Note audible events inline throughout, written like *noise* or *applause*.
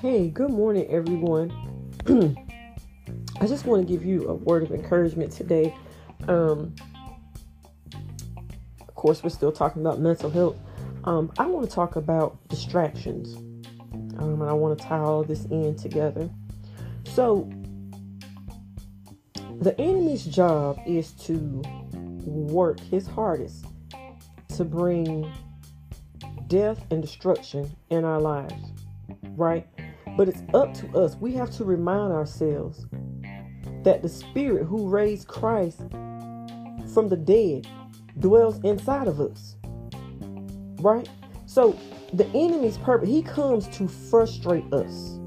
Hey, good morning, everyone. *clears throat* I just want to give you a word of encouragement today. Um, of course, we're still talking about mental health. Um, I want to talk about distractions, um, and I want to tie all this in together. So, the enemy's job is to work his hardest to bring death and destruction in our lives, right? But it's up to us. We have to remind ourselves that the Spirit who raised Christ from the dead dwells inside of us, right? So the enemy's purpose, he comes to frustrate us.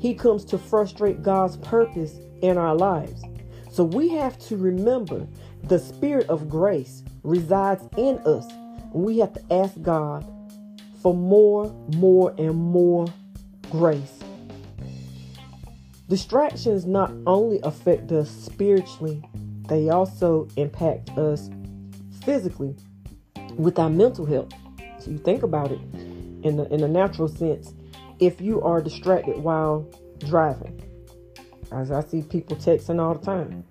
He comes to frustrate God's purpose in our lives. So we have to remember the spirit of grace resides in us. We have to ask God for more, more, and more grace. Distractions not only affect us spiritually, they also impact us physically with our mental health. So you think about it in the in a natural sense. If you are distracted while driving, as I see people texting all the time,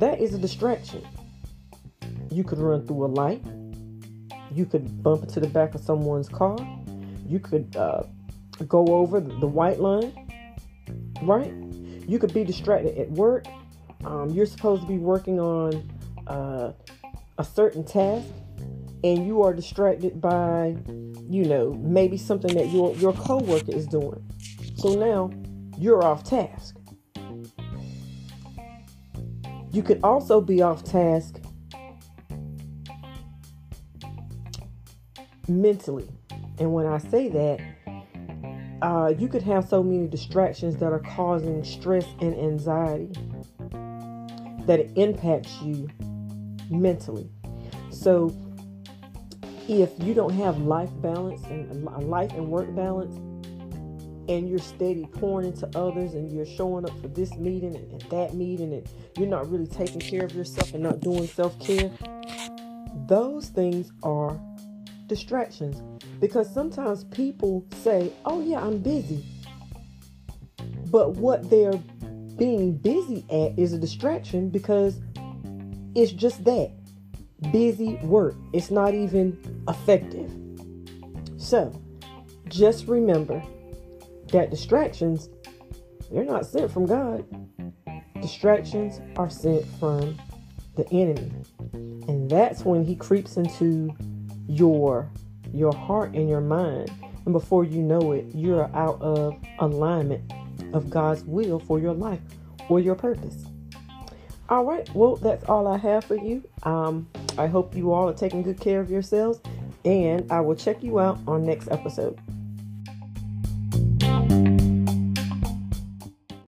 that is a distraction. You could run through a light. You could bump into the back of someone's car. You could uh, go over the white line, right? You could be distracted at work. Um, you're supposed to be working on uh, a certain task, and you are distracted by, you know, maybe something that your your coworker is doing. So now you're off task. You could also be off task mentally. And when I say that, uh, you could have so many distractions that are causing stress and anxiety that it impacts you mentally. So, if you don't have life balance and life and work balance, and you're steady pouring into others and you're showing up for this meeting and, that meeting and you're not really taking care of yourself and not doing self care, those things are distractions. Because sometimes people say, Oh, yeah, I'm busy. But what they're being busy at is a distraction because it's just that busy work. It's not even effective. So just remember that distractions, they're not sent from God. Distractions are sent from the enemy. And that's when he creeps into your your heart and your mind. And before you know it, you're out of alignment of God's will for your life or your purpose. All right, well, that's all I have for you. Um, I hope you all are taking good care of yourselves, and I will check you out on next episode.